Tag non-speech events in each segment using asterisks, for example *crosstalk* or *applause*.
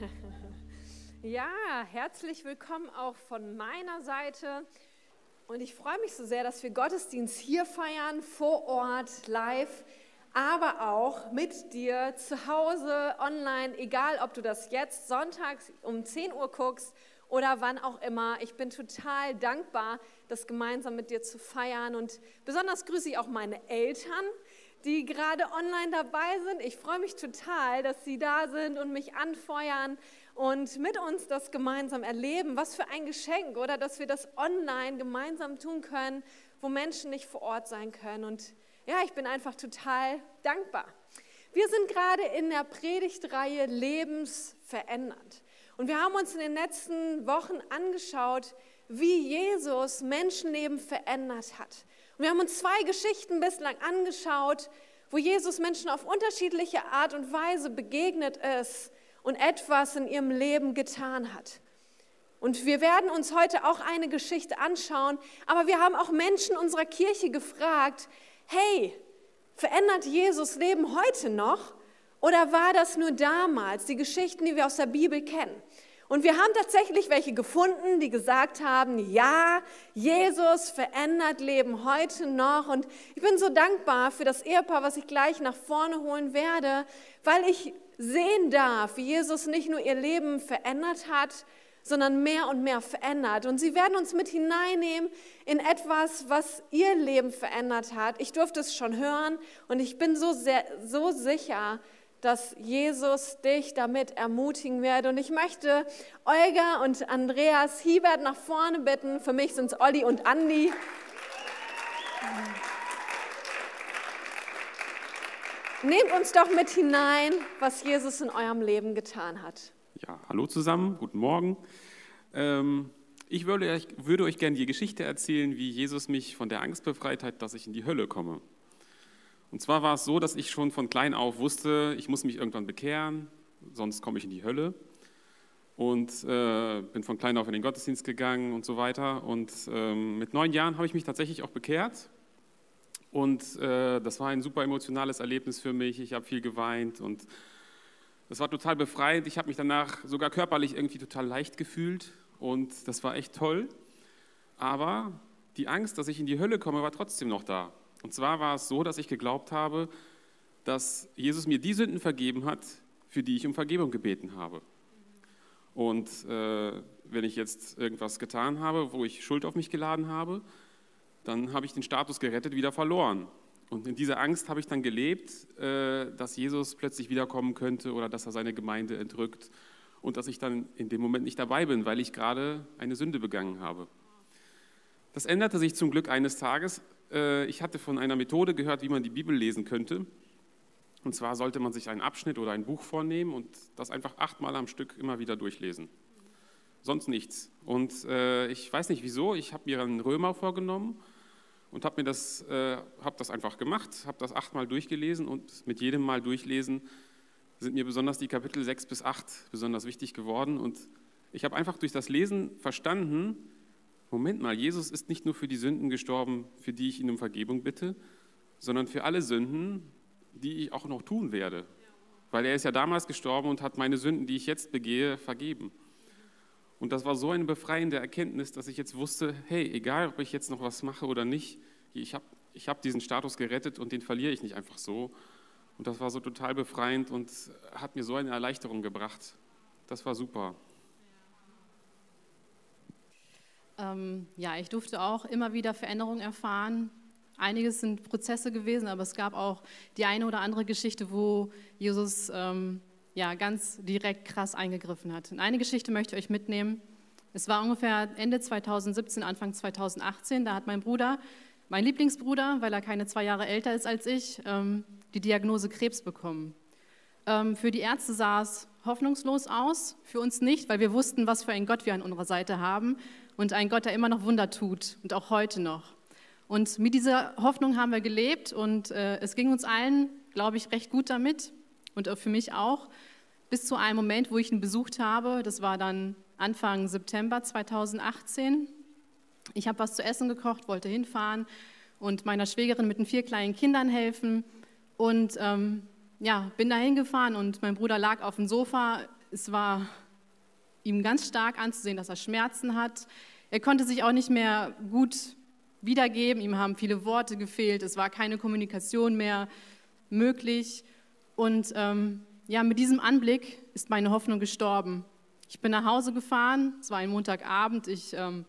*laughs* Ja, herzlich willkommen auch von meiner Seite. Und ich freue mich so sehr, dass wir Gottesdienst hier feiern, vor Ort, live, aber auch mit dir zu Hause, online, egal ob du das jetzt sonntags um 10 Uhr guckst oder wann auch immer. Ich bin total dankbar, das gemeinsam mit dir zu feiern. Und besonders grüße ich auch meine Eltern, die gerade online dabei sind. Ich freue mich total, dass sie da sind und mich anfeuern und mit uns das gemeinsam erleben. Was für ein Geschenk, oder dass wir das online gemeinsam tun können, wo Menschen nicht vor Ort sein können. Und ja, ich bin einfach total dankbar. Wir sind gerade in der Predigtreihe Lebensverändert. Und wir haben uns in den letzten Wochen angeschaut, wie Jesus Menschenleben verändert hat. Und wir haben uns zwei Geschichten bislang angeschaut, wo Jesus Menschen auf unterschiedliche Art und Weise begegnet ist und etwas in ihrem Leben getan hat. Und wir werden uns heute auch eine Geschichte anschauen, aber wir haben auch Menschen unserer Kirche gefragt, hey, verändert Jesus Leben heute noch oder war das nur damals, die Geschichten, die wir aus der Bibel kennen? Und wir haben tatsächlich welche gefunden, die gesagt haben, ja, Jesus verändert Leben heute noch. Und ich bin so dankbar für das Ehepaar, was ich gleich nach vorne holen werde, weil ich sehen darf, wie Jesus nicht nur ihr Leben verändert hat, sondern mehr und mehr verändert. Und sie werden uns mit hineinnehmen in etwas, was ihr Leben verändert hat. Ich durfte es schon hören und ich bin so, sehr, so sicher, dass Jesus dich damit ermutigen wird. Und ich möchte Olga und Andreas Hiebert nach vorne bitten. Für mich sind es Olli und Andi. Nehmt uns doch mit hinein, was Jesus in eurem Leben getan hat. Ja, hallo zusammen, guten Morgen. Ähm, ich würde würde euch gerne die Geschichte erzählen, wie Jesus mich von der Angst befreit hat, dass ich in die Hölle komme. Und zwar war es so, dass ich schon von klein auf wusste, ich muss mich irgendwann bekehren, sonst komme ich in die Hölle. Und äh, bin von klein auf in den Gottesdienst gegangen und so weiter. Und ähm, mit neun Jahren habe ich mich tatsächlich auch bekehrt und äh, das war ein super emotionales Erlebnis für mich. Ich habe viel geweint und das war total befreiend. Ich habe mich danach sogar körperlich irgendwie total leicht gefühlt und das war echt toll. Aber die Angst, dass ich in die Hölle komme, war trotzdem noch da. Und zwar war es so, dass ich geglaubt habe, dass Jesus mir die Sünden vergeben hat, für die ich um Vergebung gebeten habe. Und äh, wenn ich jetzt irgendwas getan habe, wo ich Schuld auf mich geladen habe, dann habe ich den Status gerettet wieder verloren. Und in dieser Angst habe ich dann gelebt, äh, dass Jesus plötzlich wiederkommen könnte oder dass er seine Gemeinde entrückt und dass ich dann in dem Moment nicht dabei bin, weil ich gerade eine Sünde begangen habe. Das änderte sich zum Glück eines Tages. Äh, ich hatte von einer Methode gehört, wie man die Bibel lesen könnte. Und zwar sollte man sich einen Abschnitt oder ein Buch vornehmen und das einfach achtmal am Stück immer wieder durchlesen. Sonst nichts. Und äh, ich weiß nicht wieso, ich habe mir einen Römer vorgenommen und habe das, äh, hab das einfach gemacht, habe das achtmal durchgelesen und mit jedem Mal durchlesen sind mir besonders die Kapitel 6 bis 8 besonders wichtig geworden und ich habe einfach durch das Lesen verstanden, Moment mal, Jesus ist nicht nur für die Sünden gestorben, für die ich ihn um Vergebung bitte, sondern für alle Sünden, die ich auch noch tun werde. Weil er ist ja damals gestorben und hat meine Sünden, die ich jetzt begehe, vergeben. Und das war so eine befreiende Erkenntnis, dass ich jetzt wusste, hey, egal ob ich jetzt noch was mache oder nicht, ich habe ich hab diesen Status gerettet und den verliere ich nicht einfach so. Und das war so total befreiend und hat mir so eine Erleichterung gebracht. Das war super. Ähm, ja, ich durfte auch immer wieder Veränderungen erfahren. Einiges sind Prozesse gewesen, aber es gab auch die eine oder andere Geschichte, wo Jesus ähm, ja, ganz direkt krass eingegriffen hat. Und eine Geschichte möchte ich euch mitnehmen. Es war ungefähr Ende 2017, Anfang 2018. Da hat mein Bruder, mein Lieblingsbruder, weil er keine zwei Jahre älter ist als ich, ähm, die Diagnose Krebs bekommen. Ähm, für die Ärzte sah es hoffnungslos aus, für uns nicht, weil wir wussten, was für einen Gott wir an unserer Seite haben und einen Gott, der immer noch Wunder tut und auch heute noch. Und mit dieser Hoffnung haben wir gelebt und äh, es ging uns allen, glaube ich, recht gut damit und für mich auch, bis zu einem Moment, wo ich ihn besucht habe. Das war dann Anfang September 2018. Ich habe was zu essen gekocht, wollte hinfahren und meiner Schwägerin mit den vier kleinen Kindern helfen. Und ähm, ja, bin da hingefahren und mein Bruder lag auf dem Sofa. Es war ihm ganz stark anzusehen, dass er Schmerzen hat. Er konnte sich auch nicht mehr gut wiedergeben. Ihm haben viele Worte gefehlt. Es war keine Kommunikation mehr möglich. Und ähm, ja, mit diesem Anblick ist meine Hoffnung gestorben. Ich bin nach Hause gefahren. Es war ein Montagabend. Ich, ähm,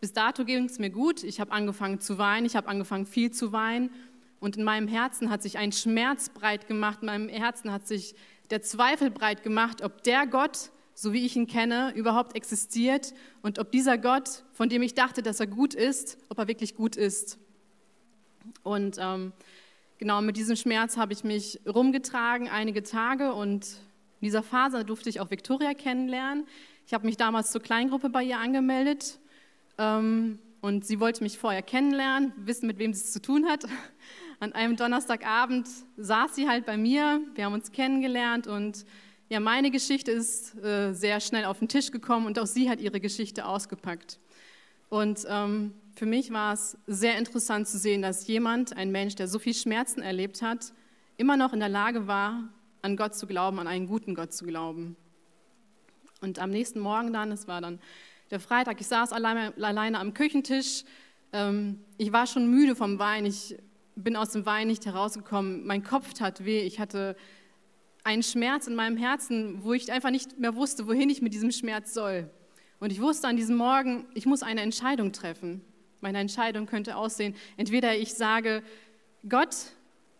bis dato ging es mir gut. Ich habe angefangen zu weinen. Ich habe angefangen viel zu weinen. Und in meinem Herzen hat sich ein Schmerz breit gemacht. In meinem Herzen hat sich der Zweifel breit gemacht, ob der Gott, so wie ich ihn kenne, überhaupt existiert und ob dieser Gott, von dem ich dachte, dass er gut ist, ob er wirklich gut ist. Und ähm, genau mit diesem Schmerz habe ich mich rumgetragen einige Tage und in dieser Phase durfte ich auch Victoria kennenlernen. Ich habe mich damals zur Kleingruppe bei ihr angemeldet ähm, und sie wollte mich vorher kennenlernen, wissen, mit wem sie es zu tun hat. An einem Donnerstagabend saß sie halt bei mir, wir haben uns kennengelernt und ja, meine Geschichte ist äh, sehr schnell auf den Tisch gekommen und auch sie hat ihre Geschichte ausgepackt. Und ähm, für mich war es sehr interessant zu sehen, dass jemand, ein Mensch, der so viel Schmerzen erlebt hat, immer noch in der Lage war, an Gott zu glauben, an einen guten Gott zu glauben. Und am nächsten Morgen dann, es war dann der Freitag, ich saß alleine, alleine am Küchentisch. Ähm, ich war schon müde vom Wein, ich bin aus dem Wein nicht herausgekommen. Mein Kopf tat weh, ich hatte einen Schmerz in meinem Herzen, wo ich einfach nicht mehr wusste, wohin ich mit diesem Schmerz soll. Und ich wusste an diesem Morgen, ich muss eine Entscheidung treffen. Meine Entscheidung könnte aussehen, entweder ich sage, Gott,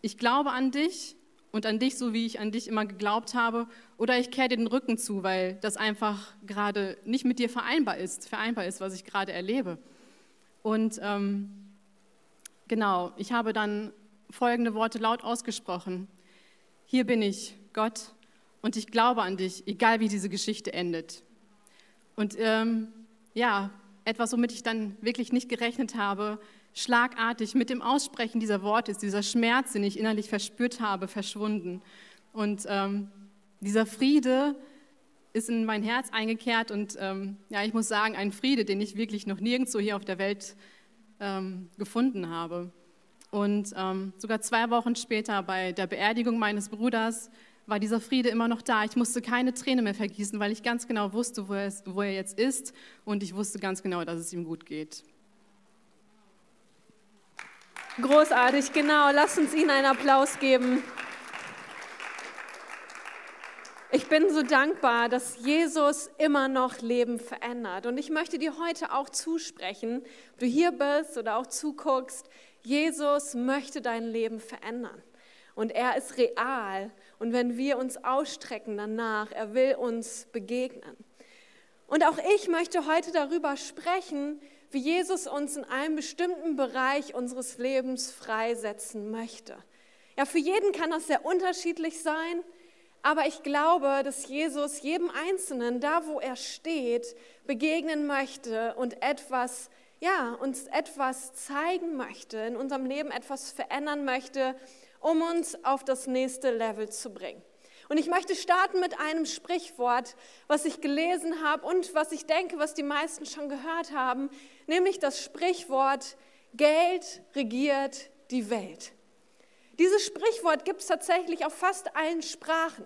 ich glaube an dich und an dich, so wie ich an dich immer geglaubt habe, oder ich kehre dir den Rücken zu, weil das einfach gerade nicht mit dir vereinbar ist, vereinbar ist, was ich gerade erlebe. Und ähm, genau, ich habe dann folgende Worte laut ausgesprochen. Hier bin ich, Gott, und ich glaube an dich, egal wie diese Geschichte endet. Und ähm, ja, etwas, womit ich dann wirklich nicht gerechnet habe, schlagartig mit dem Aussprechen dieser Worte ist dieser Schmerz, den ich innerlich verspürt habe, verschwunden. Und ähm, dieser Friede ist in mein Herz eingekehrt und ähm, ja, ich muss sagen, ein Friede, den ich wirklich noch nirgendwo hier auf der Welt ähm, gefunden habe. Und ähm, sogar zwei Wochen später bei der Beerdigung meines Bruders war dieser Friede immer noch da. Ich musste keine Träne mehr vergießen, weil ich ganz genau wusste, wo er, ist, wo er jetzt ist und ich wusste ganz genau, dass es ihm gut geht. Großartig, genau. Lass uns ihnen einen Applaus geben. Ich bin so dankbar, dass Jesus immer noch Leben verändert. Und ich möchte dir heute auch zusprechen, ob du hier bist oder auch zuguckst, Jesus möchte dein Leben verändern. Und er ist real. Und wenn wir uns ausstrecken danach, er will uns begegnen. Und auch ich möchte heute darüber sprechen, wie Jesus uns in einem bestimmten Bereich unseres Lebens freisetzen möchte. Ja, für jeden kann das sehr unterschiedlich sein, aber ich glaube, dass Jesus jedem Einzelnen, da wo er steht, begegnen möchte und etwas, ja, uns etwas zeigen möchte, in unserem Leben etwas verändern möchte, um uns auf das nächste Level zu bringen. Und ich möchte starten mit einem Sprichwort, was ich gelesen habe und was ich denke, was die meisten schon gehört haben, nämlich das Sprichwort, Geld regiert die Welt. Dieses Sprichwort gibt es tatsächlich auf fast allen Sprachen.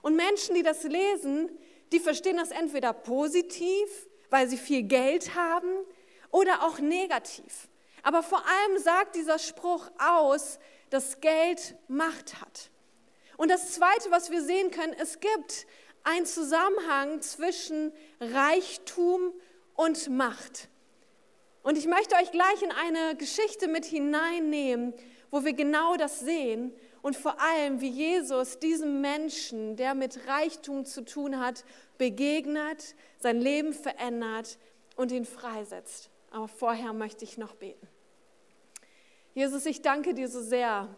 Und Menschen, die das lesen, die verstehen das entweder positiv, weil sie viel Geld haben, oder auch negativ. Aber vor allem sagt dieser Spruch aus, dass Geld Macht hat. Und das Zweite, was wir sehen können, es gibt einen Zusammenhang zwischen Reichtum und Macht. Und ich möchte euch gleich in eine Geschichte mit hineinnehmen, wo wir genau das sehen und vor allem, wie Jesus diesem Menschen, der mit Reichtum zu tun hat, begegnet, sein Leben verändert und ihn freisetzt. Aber vorher möchte ich noch beten. Jesus, ich danke dir so sehr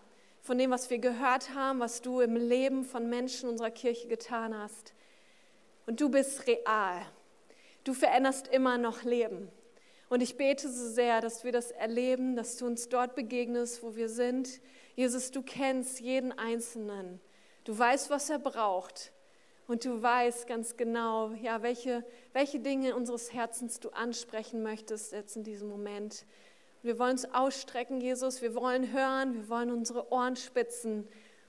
von dem, was wir gehört haben, was du im Leben von Menschen unserer Kirche getan hast. Und du bist real. Du veränderst immer noch Leben. Und ich bete so sehr, dass wir das erleben, dass du uns dort begegnest, wo wir sind. Jesus, du kennst jeden Einzelnen. Du weißt, was er braucht. Und du weißt ganz genau, ja, welche, welche Dinge unseres Herzens du ansprechen möchtest jetzt in diesem Moment. Wir wollen uns ausstrecken, Jesus. Wir wollen hören. Wir wollen unsere Ohren spitzen,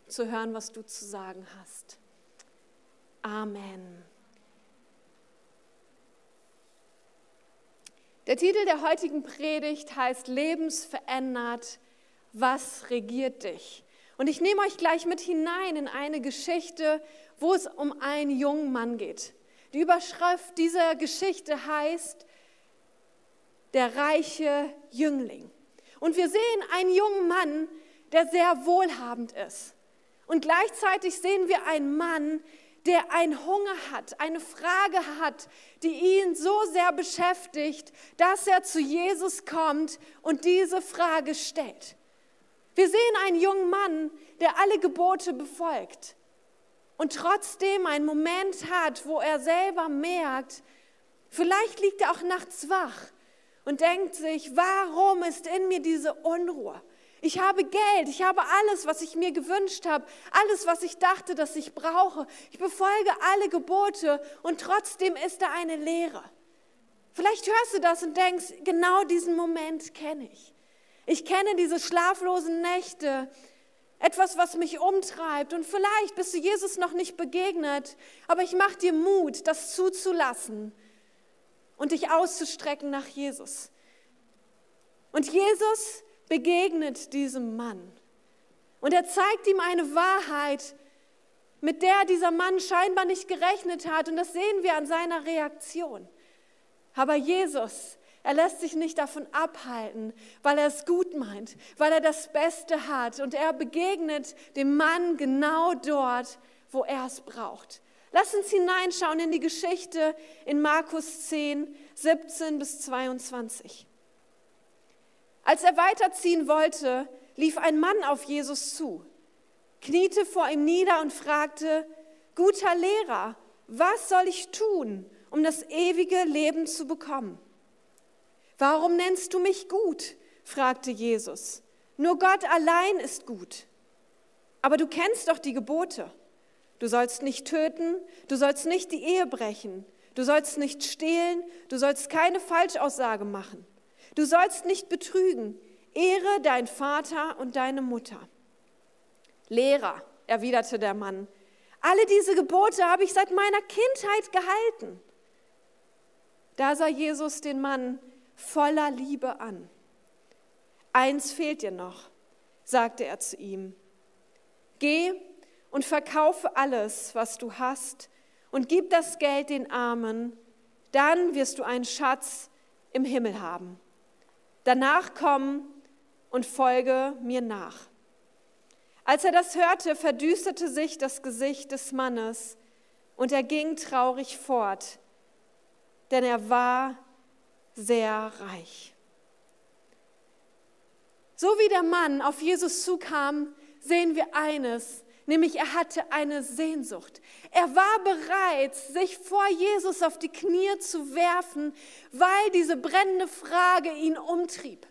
zu hören, was du zu sagen hast. Amen. Der Titel der heutigen Predigt heißt Lebensverändert, was regiert dich? Und ich nehme euch gleich mit hinein in eine Geschichte, wo es um einen jungen Mann geht. Die Überschrift dieser Geschichte heißt Der reiche Jüngling. Und wir sehen einen jungen Mann, der sehr wohlhabend ist. Und gleichzeitig sehen wir einen Mann, der einen Hunger hat, eine Frage hat, die ihn so sehr beschäftigt, dass er zu Jesus kommt und diese Frage stellt. Wir sehen einen jungen Mann, der alle Gebote befolgt und trotzdem einen Moment hat, wo er selber merkt, vielleicht liegt er auch nachts wach und denkt sich, warum ist in mir diese Unruhe? Ich habe Geld, ich habe alles, was ich mir gewünscht habe, alles, was ich dachte, dass ich brauche. Ich befolge alle Gebote und trotzdem ist da eine Leere. Vielleicht hörst du das und denkst, genau diesen Moment kenne ich. Ich kenne diese schlaflosen Nächte, etwas, was mich umtreibt. Und vielleicht bist du Jesus noch nicht begegnet, aber ich mache dir Mut, das zuzulassen und dich auszustrecken nach Jesus. Und Jesus begegnet diesem Mann. Und er zeigt ihm eine Wahrheit, mit der dieser Mann scheinbar nicht gerechnet hat. Und das sehen wir an seiner Reaktion. Aber Jesus, er lässt sich nicht davon abhalten, weil er es gut meint, weil er das Beste hat. Und er begegnet dem Mann genau dort, wo er es braucht. Lass uns hineinschauen in die Geschichte in Markus 10, 17 bis 22. Als er weiterziehen wollte, lief ein Mann auf Jesus zu, kniete vor ihm nieder und fragte, guter Lehrer, was soll ich tun, um das ewige Leben zu bekommen? Warum nennst du mich gut? fragte Jesus. Nur Gott allein ist gut. Aber du kennst doch die Gebote. Du sollst nicht töten, du sollst nicht die Ehe brechen, du sollst nicht stehlen, du sollst keine Falschaussage machen. Du sollst nicht betrügen. Ehre dein Vater und deine Mutter. Lehrer, erwiderte der Mann, alle diese Gebote habe ich seit meiner Kindheit gehalten. Da sah Jesus den Mann voller Liebe an. Eins fehlt dir noch, sagte er zu ihm. Geh und verkaufe alles, was du hast, und gib das Geld den Armen, dann wirst du einen Schatz im Himmel haben. Danach komm und folge mir nach. Als er das hörte, verdüsterte sich das Gesicht des Mannes und er ging traurig fort, denn er war sehr reich. So wie der Mann auf Jesus zukam, sehen wir eines, nämlich er hatte eine Sehnsucht. Er war bereit, sich vor Jesus auf die Knie zu werfen, weil diese brennende Frage ihn umtrieb.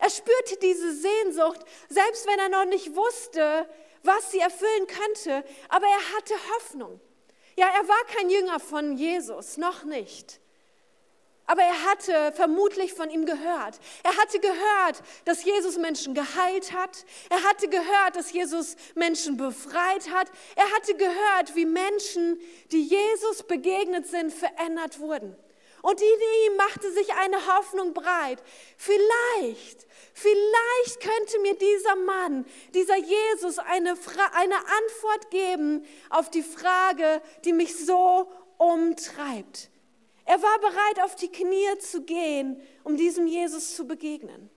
Er spürte diese Sehnsucht, selbst wenn er noch nicht wusste, was sie erfüllen könnte, aber er hatte Hoffnung. Ja, er war kein Jünger von Jesus, noch nicht. Aber er hatte vermutlich von ihm gehört. Er hatte gehört, dass Jesus Menschen geheilt hat. Er hatte gehört, dass Jesus Menschen befreit hat. Er hatte gehört, wie Menschen, die Jesus begegnet sind, verändert wurden. Und in ihm machte sich eine Hoffnung breit. Vielleicht, vielleicht könnte mir dieser Mann, dieser Jesus eine, eine Antwort geben auf die Frage, die mich so umtreibt. Er war bereit, auf die Knie zu gehen, um diesem Jesus zu begegnen.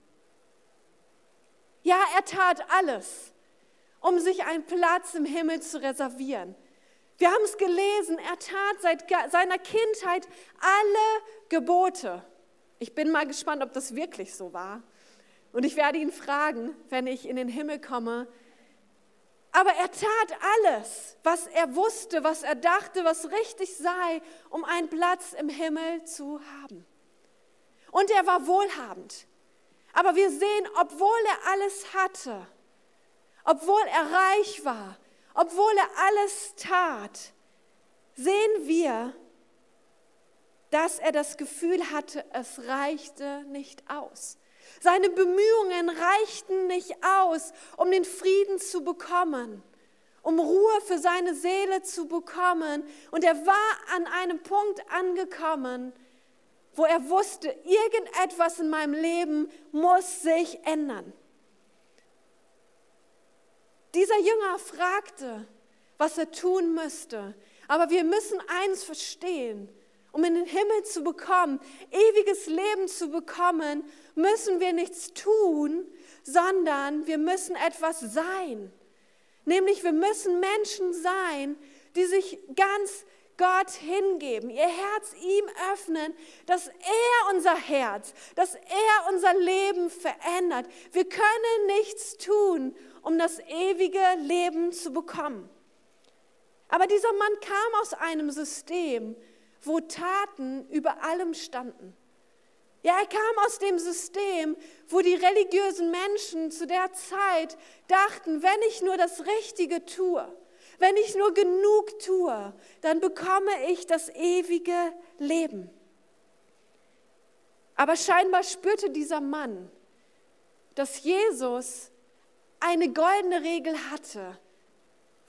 Ja, er tat alles, um sich einen Platz im Himmel zu reservieren. Wir haben es gelesen, er tat seit seiner Kindheit alle Gebote. Ich bin mal gespannt, ob das wirklich so war. Und ich werde ihn fragen, wenn ich in den Himmel komme, aber er tat alles, was er wusste, was er dachte, was richtig sei, um einen Platz im Himmel zu haben. Und er war wohlhabend. Aber wir sehen, obwohl er alles hatte, obwohl er reich war, obwohl er alles tat, sehen wir, dass er das Gefühl hatte, es reichte nicht aus. Seine Bemühungen reichten nicht aus, um den Frieden zu bekommen. um Ruhe für seine Seele zu bekommen. Und er war an einem Punkt angekommen, wo er wusste, irgendetwas in meinem Leben muss sich ändern. Dieser Jünger fragte, was er tun müsste. Aber wir müssen eins verstehen. Um in den Himmel zu bekommen, ewiges Leben zu bekommen, müssen wir nichts tun, sondern wir müssen etwas sein. Nämlich wir müssen Menschen sein, die sich ganz Gott hingeben, ihr Herz ihm öffnen, dass er unser Herz, dass er unser Leben verändert. Wir können nichts tun, um das ewige Leben zu bekommen. Aber dieser Mann kam aus einem System, wo Taten über allem standen. Ja, er kam aus dem System, wo die religiösen Menschen zu der Zeit dachten, wenn ich nur das Richtige tue, wenn ich nur genug tue, dann bekomme ich das ewige Leben. Aber scheinbar spürte dieser Mann, dass Jesus eine goldene Regel hatte,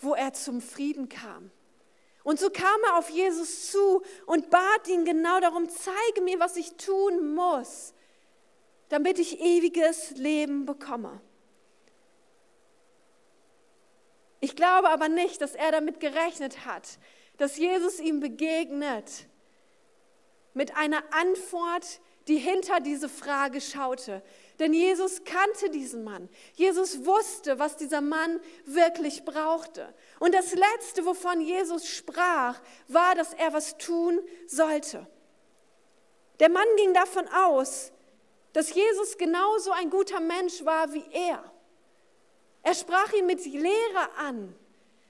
wo er zum Frieden kam. Und so kam er auf Jesus zu und bat ihn genau darum, zeige mir, was ich tun muss, damit ich ewiges Leben bekomme. Ich glaube aber nicht, dass er damit gerechnet hat, dass Jesus ihm begegnet mit einer Antwort, die hinter diese Frage schaute. Denn Jesus kannte diesen Mann. Jesus wusste, was dieser Mann wirklich brauchte. Und das Letzte, wovon Jesus sprach, war, dass er was tun sollte. Der Mann ging davon aus, dass Jesus genauso ein guter Mensch war wie er. Er sprach ihn mit Lehre an,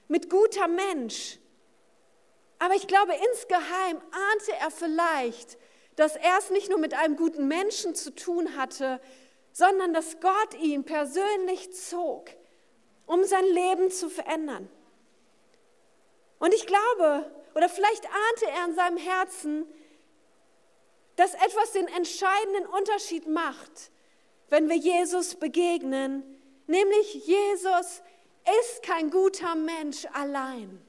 mit guter Mensch. Aber ich glaube, insgeheim ahnte er vielleicht, dass er es nicht nur mit einem guten Menschen zu tun hatte, sondern dass Gott ihn persönlich zog, um sein Leben zu verändern. Und ich glaube, oder vielleicht ahnte er in seinem Herzen, dass etwas den entscheidenden Unterschied macht, wenn wir Jesus begegnen, nämlich Jesus ist kein guter Mensch allein,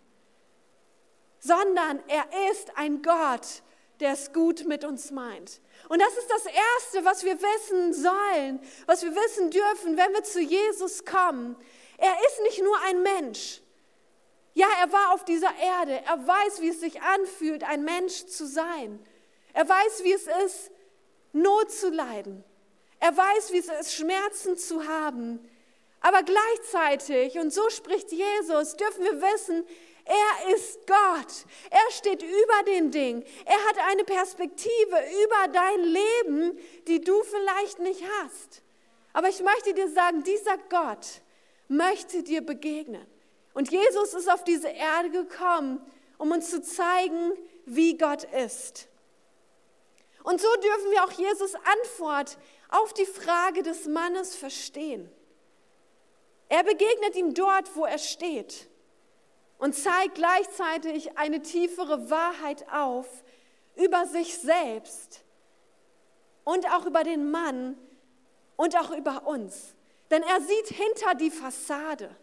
sondern er ist ein Gott, der es gut mit uns meint. Und das ist das Erste, was wir wissen sollen, was wir wissen dürfen, wenn wir zu Jesus kommen. Er ist nicht nur ein Mensch. Ja, er war auf dieser Erde. Er weiß, wie es sich anfühlt, ein Mensch zu sein. Er weiß, wie es ist, Not zu leiden. Er weiß, wie es ist, Schmerzen zu haben. Aber gleichzeitig, und so spricht Jesus, dürfen wir wissen, er ist Gott. Er steht über den Dingen. Er hat eine Perspektive über dein Leben, die du vielleicht nicht hast. Aber ich möchte dir sagen, dieser Gott möchte dir begegnen. Und Jesus ist auf diese Erde gekommen, um uns zu zeigen, wie Gott ist. Und so dürfen wir auch Jesus Antwort auf die Frage des Mannes verstehen. Er begegnet ihm dort, wo er steht und zeigt gleichzeitig eine tiefere Wahrheit auf über sich selbst und auch über den Mann und auch über uns. Denn er sieht hinter die Fassade.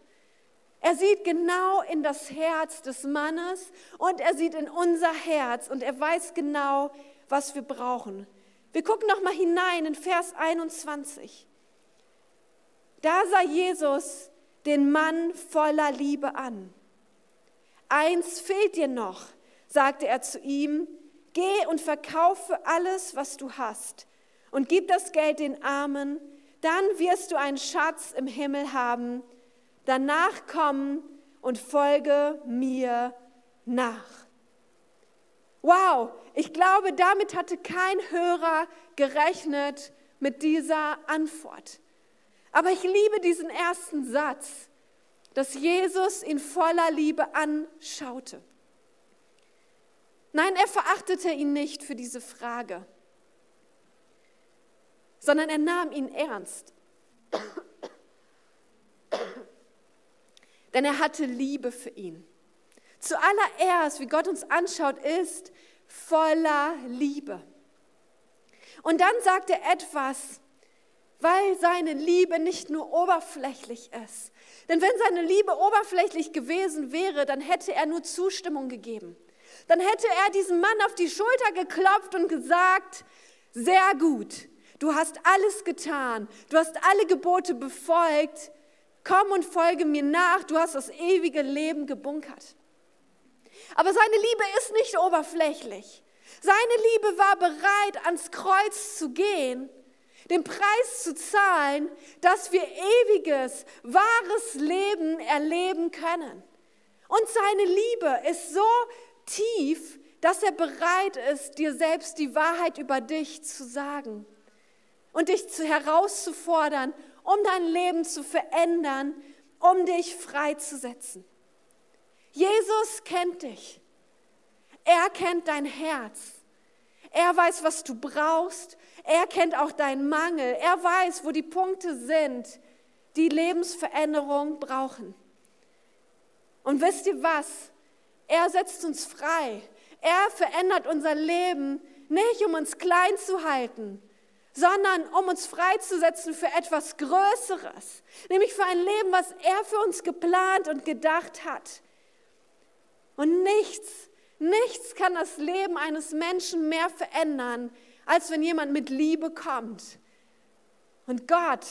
Er sieht genau in das Herz des Mannes und er sieht in unser Herz und er weiß genau, was wir brauchen. Wir gucken noch mal hinein in Vers 21. Da sah Jesus den Mann voller Liebe an Eins fehlt dir noch, sagte er zu ihm, geh und verkaufe alles, was du hast und gib das Geld den Armen, dann wirst du einen Schatz im Himmel haben. Danach komm und folge mir nach. Wow, ich glaube, damit hatte kein Hörer gerechnet mit dieser Antwort. Aber ich liebe diesen ersten Satz dass Jesus ihn voller Liebe anschaute. Nein, er verachtete ihn nicht für diese Frage, sondern er nahm ihn ernst. Denn er hatte Liebe für ihn. Zuallererst, wie Gott uns anschaut, ist voller Liebe. Und dann sagt er etwas, weil seine Liebe nicht nur oberflächlich ist. Denn wenn seine Liebe oberflächlich gewesen wäre, dann hätte er nur Zustimmung gegeben. Dann hätte er diesem Mann auf die Schulter geklopft und gesagt, sehr gut, du hast alles getan, du hast alle Gebote befolgt, komm und folge mir nach, du hast das ewige Leben gebunkert. Aber seine Liebe ist nicht oberflächlich. Seine Liebe war bereit, ans Kreuz zu gehen, den Preis zu zahlen, dass wir ewiges, wahres Leben erleben können. Und seine Liebe ist so tief, dass er bereit ist, dir selbst die Wahrheit über dich zu sagen und dich zu herauszufordern, um dein Leben zu verändern, um dich freizusetzen. Jesus kennt dich. Er kennt dein Herz. Er weiß, was du brauchst. Er kennt auch deinen Mangel. Er weiß, wo die Punkte sind, die Lebensveränderung brauchen. Und wisst ihr was? Er setzt uns frei. Er verändert unser Leben nicht, um uns klein zu halten, sondern um uns freizusetzen für etwas Größeres, nämlich für ein Leben, was er für uns geplant und gedacht hat. Und nichts, nichts kann das Leben eines Menschen mehr verändern, als wenn jemand mit Liebe kommt. Und Gott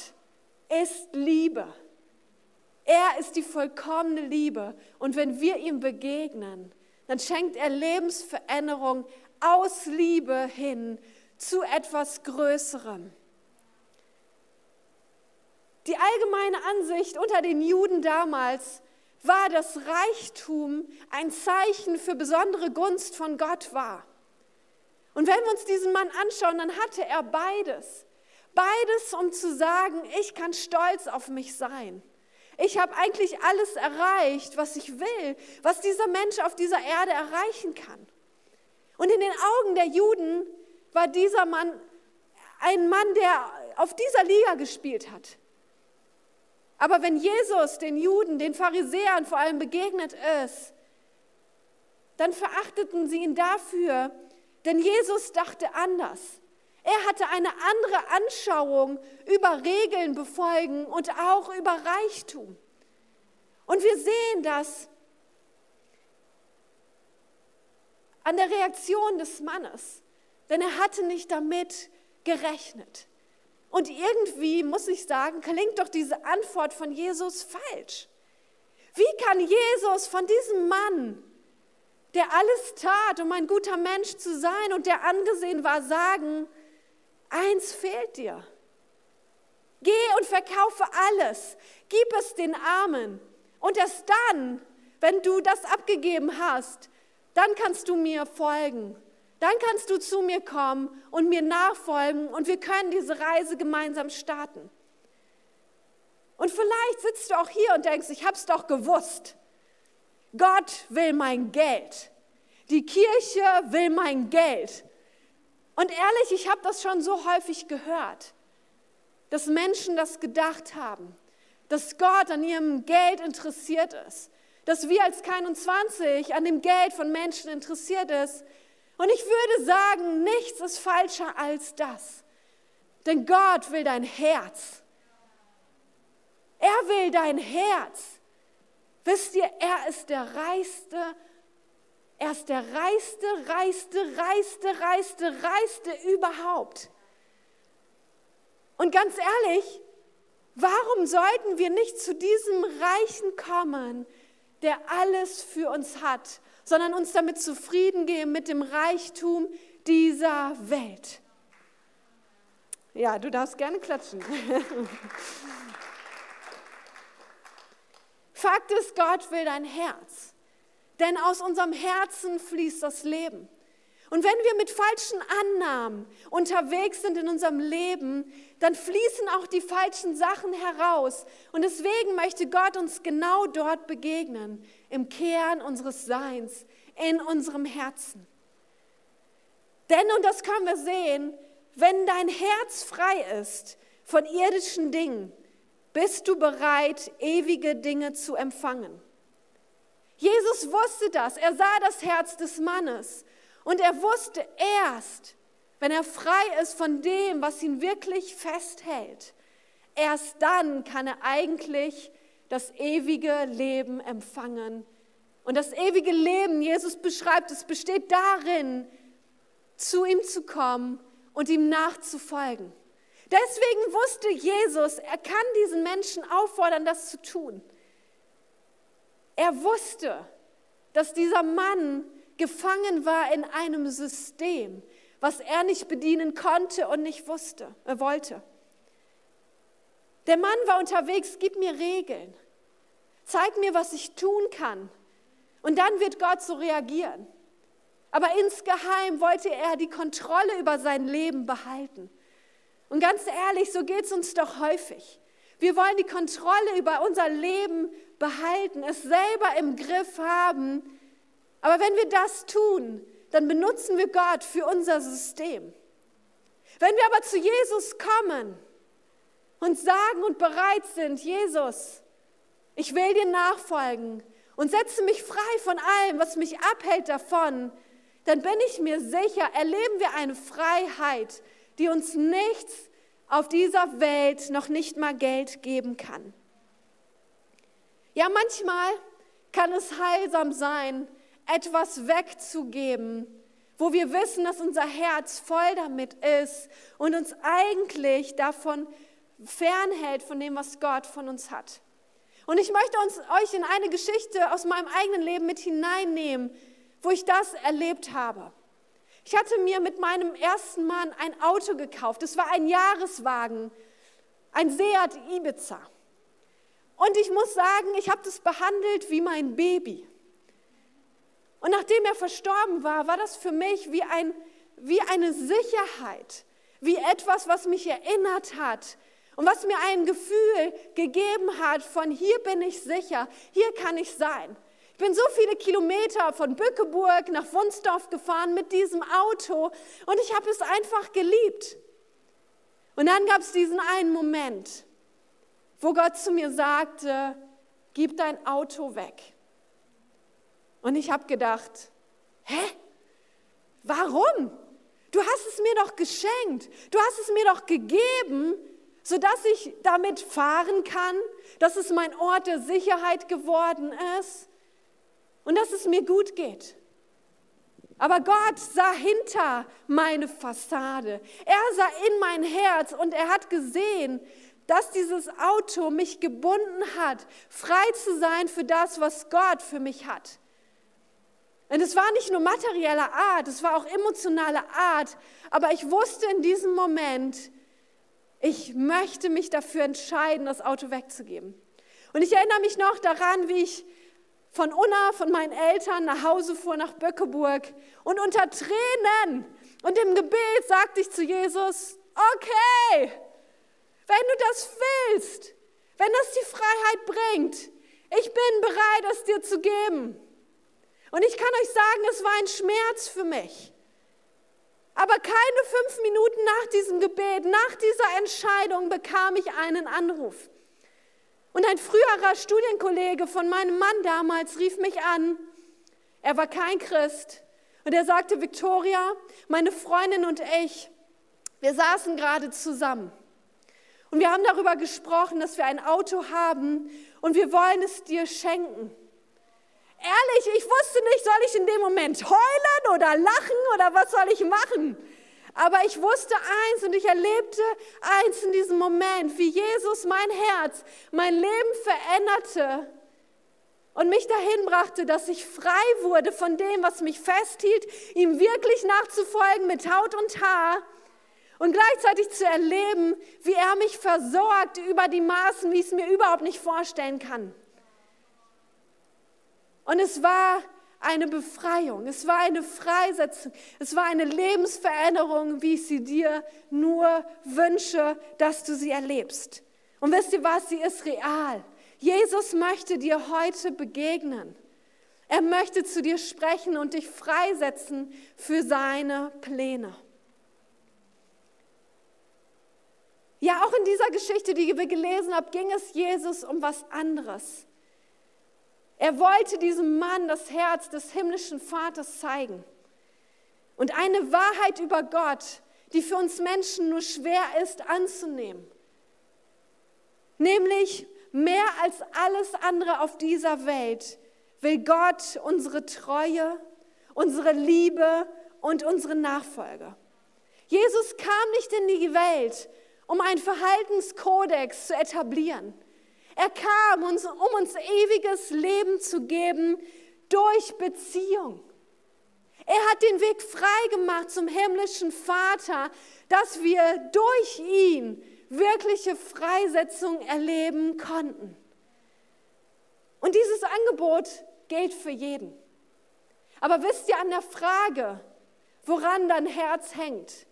ist Liebe. Er ist die vollkommene Liebe. Und wenn wir ihm begegnen, dann schenkt er Lebensveränderung aus Liebe hin zu etwas Größerem. Die allgemeine Ansicht unter den Juden damals war, dass Reichtum ein Zeichen für besondere Gunst von Gott war. Und wenn wir uns diesen Mann anschauen, dann hatte er beides. Beides, um zu sagen, ich kann stolz auf mich sein. Ich habe eigentlich alles erreicht, was ich will, was dieser Mensch auf dieser Erde erreichen kann. Und in den Augen der Juden war dieser Mann ein Mann, der auf dieser Liga gespielt hat. Aber wenn Jesus den Juden, den Pharisäern vor allem begegnet ist, dann verachteten sie ihn dafür, denn Jesus dachte anders. Er hatte eine andere Anschauung über Regeln befolgen und auch über Reichtum. Und wir sehen das an der Reaktion des Mannes, denn er hatte nicht damit gerechnet. Und irgendwie, muss ich sagen, klingt doch diese Antwort von Jesus falsch. Wie kann Jesus von diesem Mann, der alles tat, um ein guter Mensch zu sein und der angesehen war, sagen, eins fehlt dir. Geh und verkaufe alles, gib es den Armen und erst dann, wenn du das abgegeben hast, dann kannst du mir folgen. Dann kannst du zu mir kommen und mir nachfolgen und wir können diese Reise gemeinsam starten. Und vielleicht sitzt du auch hier und denkst, ich habe es doch gewusst. Gott will mein Geld. Die Kirche will mein Geld. Und ehrlich, ich habe das schon so häufig gehört, dass Menschen das gedacht haben, dass Gott an ihrem Geld interessiert ist, dass wir als kein 20 an dem Geld von Menschen interessiert ist. Und ich würde sagen, nichts ist falscher als das. Denn Gott will dein Herz. Er will dein Herz. Wisst ihr, er ist der reichste er ist der reichste, reichste, reichste, reichste, reichste überhaupt. Und ganz ehrlich, warum sollten wir nicht zu diesem Reichen kommen, der alles für uns hat, sondern uns damit zufrieden geben mit dem Reichtum dieser Welt? Ja, du darfst gerne klatschen. *laughs* Fakt ist, Gott will dein Herz. Denn aus unserem Herzen fließt das Leben. Und wenn wir mit falschen Annahmen unterwegs sind in unserem Leben, dann fließen auch die falschen Sachen heraus. Und deswegen möchte Gott uns genau dort begegnen, im Kern unseres Seins, in unserem Herzen. Denn, und das können wir sehen, wenn dein Herz frei ist von irdischen Dingen, bist du bereit, ewige Dinge zu empfangen. Jesus wusste das. Er sah das Herz des Mannes. Und er wusste erst, wenn er frei ist von dem, was ihn wirklich festhält, erst dann kann er eigentlich das ewige Leben empfangen. Und das ewige Leben, Jesus beschreibt, es besteht darin, zu ihm zu kommen und ihm nachzufolgen. Deswegen wusste Jesus, er kann diesen Menschen auffordern, das zu tun. Er wusste, dass dieser Mann gefangen war in einem System, was er nicht bedienen konnte und nicht wusste, er wollte. Der Mann war unterwegs, gib mir Regeln, zeig mir, was ich tun kann. Und dann wird Gott so reagieren. Aber insgeheim wollte er die Kontrolle über sein Leben behalten. Und ganz ehrlich, so geht es uns doch häufig. Wir wollen die Kontrolle über unser Leben behalten, es selber im Griff haben. Aber wenn wir das tun, dann benutzen wir Gott für unser System. Wenn wir aber zu Jesus kommen und sagen und bereit sind, Jesus, ich will dir nachfolgen und setze mich frei von allem, was mich abhält davon, dann bin ich mir sicher, erleben wir eine Freiheit, die uns nichts auf dieser Welt noch nicht mal Geld geben kann. Ja, manchmal kann es heilsam sein, etwas wegzugeben, wo wir wissen, dass unser Herz voll damit ist und uns eigentlich davon fernhält von dem, was Gott von uns hat. Und ich möchte uns, euch in eine Geschichte aus meinem eigenen Leben mit hineinnehmen, wo ich das erlebt habe. Ich hatte mir mit meinem ersten Mann ein Auto gekauft. Es war ein Jahreswagen, ein Seat Ibiza. Und ich muss sagen, ich habe das behandelt wie mein Baby. Und nachdem er verstorben war, war das für mich wie, ein, wie eine Sicherheit, wie etwas, was mich erinnert hat und was mir ein Gefühl gegeben hat von hier bin ich sicher, hier kann ich sein. Ich bin so viele Kilometer von Bückeburg nach Wunsdorf gefahren mit diesem Auto und ich habe es einfach geliebt. Und dann gab es diesen einen Moment, wo Gott zu mir sagte, gib dein Auto weg. Und ich habe gedacht, hä? Warum? Du hast es mir doch geschenkt. Du hast es mir doch gegeben, sodass ich damit fahren kann, dass es mein Ort der Sicherheit geworden ist und dass es mir gut geht. Aber Gott sah hinter meine Fassade. Er sah in mein Herz und er hat gesehen, dass dieses Auto mich gebunden hat, frei zu sein für das, was Gott für mich hat. Und es war nicht nur materieller Art, es war auch emotionaler Art, aber ich wusste in diesem Moment, ich möchte mich dafür entscheiden, das Auto wegzugeben. Und ich erinnere mich noch daran, wie ich von Unna, von meinen Eltern nach Hause fuhr nach Böckeburg und unter Tränen und im Gebet sagte ich zu Jesus, okay, wenn du das willst, wenn das die Freiheit bringt, ich bin bereit, es dir zu geben. Und ich kann euch sagen, es war ein Schmerz für mich. Aber keine fünf Minuten nach diesem Gebet, nach dieser Entscheidung bekam ich einen Anruf. Und ein früherer Studienkollege von meinem Mann damals rief mich an. Er war kein Christ. Und er sagte, Victoria, meine Freundin und ich, wir saßen gerade zusammen. Und wir haben darüber gesprochen, dass wir ein Auto haben und wir wollen es dir schenken. Ehrlich, ich wusste nicht, soll ich in dem Moment heulen oder lachen oder was soll ich machen? Aber ich wusste eins und ich erlebte eins in diesem Moment, wie Jesus mein Herz, mein Leben veränderte und mich dahin brachte, dass ich frei wurde von dem, was mich festhielt, ihm wirklich nachzufolgen mit Haut und Haar und gleichzeitig zu erleben, wie er mich versorgt über die Maßen, wie ich es mir überhaupt nicht vorstellen kann. Und es war eine Befreiung, es war eine Freisetzung, es war eine Lebensveränderung, wie ich sie dir nur wünsche, dass du sie erlebst. Und wisst ihr was, sie ist real. Jesus möchte dir heute begegnen. Er möchte zu dir sprechen und dich freisetzen für seine Pläne. Ja, auch in dieser Geschichte, die wir gelesen haben, ging es Jesus um was anderes. Er wollte diesem Mann das Herz des himmlischen Vaters zeigen. Und eine Wahrheit über Gott, die für uns Menschen nur schwer ist anzunehmen. Nämlich mehr als alles andere auf dieser Welt will Gott unsere Treue, unsere Liebe und unsere Nachfolge. Jesus kam nicht in die Welt, um einen Verhaltenskodex zu etablieren. Er kam, um uns ewiges Leben zu geben durch Beziehung. Er hat den Weg frei gemacht zum himmlischen Vater, dass wir durch ihn wirkliche Freisetzung erleben konnten. Und dieses Angebot gilt für jeden. Aber wisst ihr an der Frage, woran dein Herz hängt,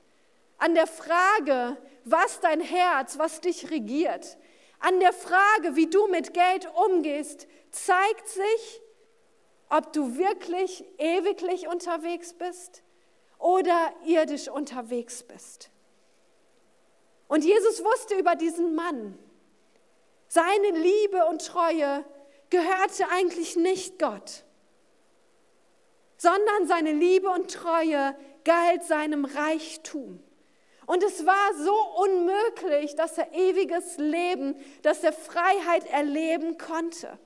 an der Frage, was dein Herz, was dich regiert, an der Frage, wie du mit Geld umgehst, zeigt sich, ob du wirklich ewiglich unterwegs bist oder irdisch unterwegs bist. Und Jesus wusste über diesen Mann. Seine Liebe und Treue gehörte eigentlich nicht Gott, sondern seine Liebe und Treue galt seinem Reichtum. Und es war so unmöglich, dass er ewiges Leben, dass er Freiheit erleben konnte.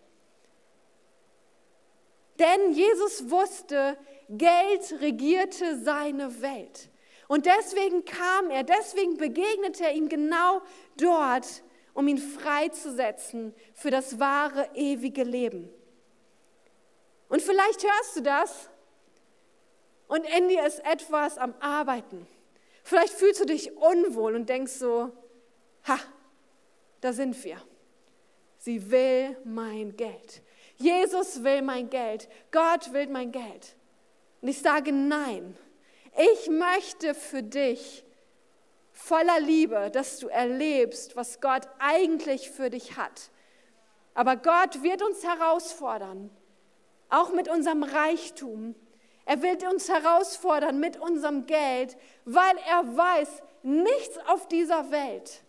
Denn Jesus wusste, Geld regierte seine Welt. Und deswegen kam er, deswegen begegnete er ihm genau dort, um ihn freizusetzen für das wahre, ewige Leben. Und vielleicht hörst du das und in dir ist etwas am Arbeiten. Vielleicht fühlst du dich unwohl und denkst so, ha, da sind wir. Sie will mein Geld. Jesus will mein Geld. Gott will mein Geld. Und ich sage nein. Ich möchte für dich voller Liebe, dass du erlebst, was Gott eigentlich für dich hat. Aber Gott wird uns herausfordern, auch mit unserem Reichtum, er will uns herausfordern mit unserem Geld, weil er weiß, nichts auf dieser Welt,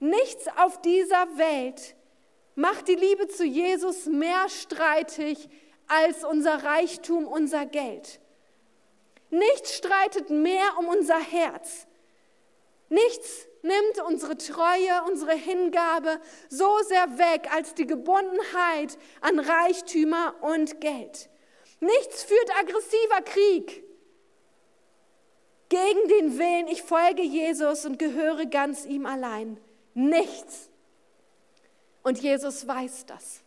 nichts auf dieser Welt macht die Liebe zu Jesus mehr streitig als unser Reichtum, unser Geld. Nichts streitet mehr um unser Herz. Nichts nimmt unsere Treue, unsere Hingabe so sehr weg als die Gebundenheit an Reichtümer und Geld. Nichts führt aggressiver Krieg gegen den Willen, ich folge Jesus und gehöre ganz ihm allein. Nichts. Und Jesus weiß das.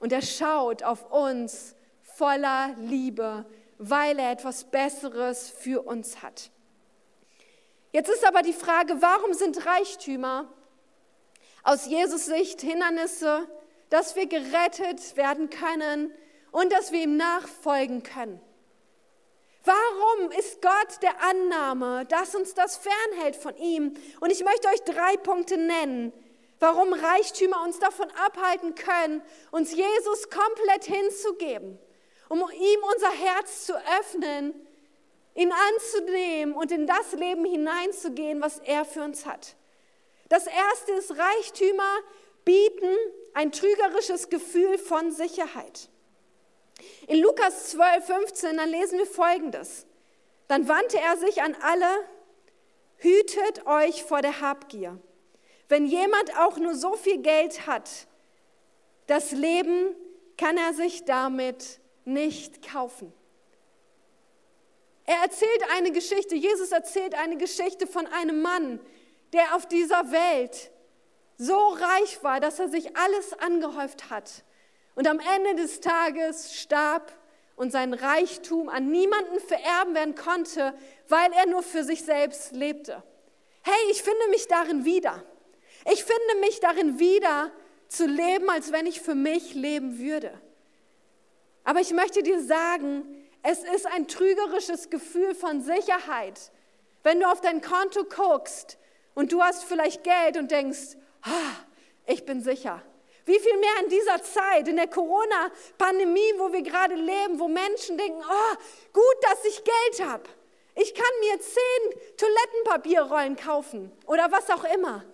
Und er schaut auf uns voller Liebe, weil er etwas Besseres für uns hat. Jetzt ist aber die Frage, warum sind Reichtümer aus Jesus Sicht Hindernisse, dass wir gerettet werden können, und dass wir ihm nachfolgen können. Warum ist Gott der Annahme, dass uns das fernhält von ihm? Und ich möchte euch drei Punkte nennen, warum Reichtümer uns davon abhalten können, uns Jesus komplett hinzugeben, um ihm unser Herz zu öffnen, ihn anzunehmen und in das Leben hineinzugehen, was er für uns hat. Das erste ist, Reichtümer bieten ein trügerisches Gefühl von Sicherheit. In Lukas 12, 15, dann lesen wir Folgendes. Dann wandte er sich an alle, hütet euch vor der Habgier. Wenn jemand auch nur so viel Geld hat, das Leben kann er sich damit nicht kaufen. Er erzählt eine Geschichte, Jesus erzählt eine Geschichte von einem Mann, der auf dieser Welt so reich war, dass er sich alles angehäuft hat und am Ende des Tages starb und sein Reichtum an niemanden vererben werden konnte, weil er nur für sich selbst lebte. Hey, ich finde mich darin wieder. Ich finde mich darin wieder zu leben, als wenn ich für mich leben würde. Aber ich möchte dir sagen, es ist ein trügerisches Gefühl von Sicherheit, wenn du auf dein Konto guckst und du hast vielleicht Geld und denkst, ah, ich bin sicher. Wie viel mehr in dieser Zeit, in der Corona-Pandemie, wo wir gerade leben, wo Menschen denken, oh, gut, dass ich Geld habe. Ich kann mir zehn Toilettenpapierrollen kaufen oder was auch immer.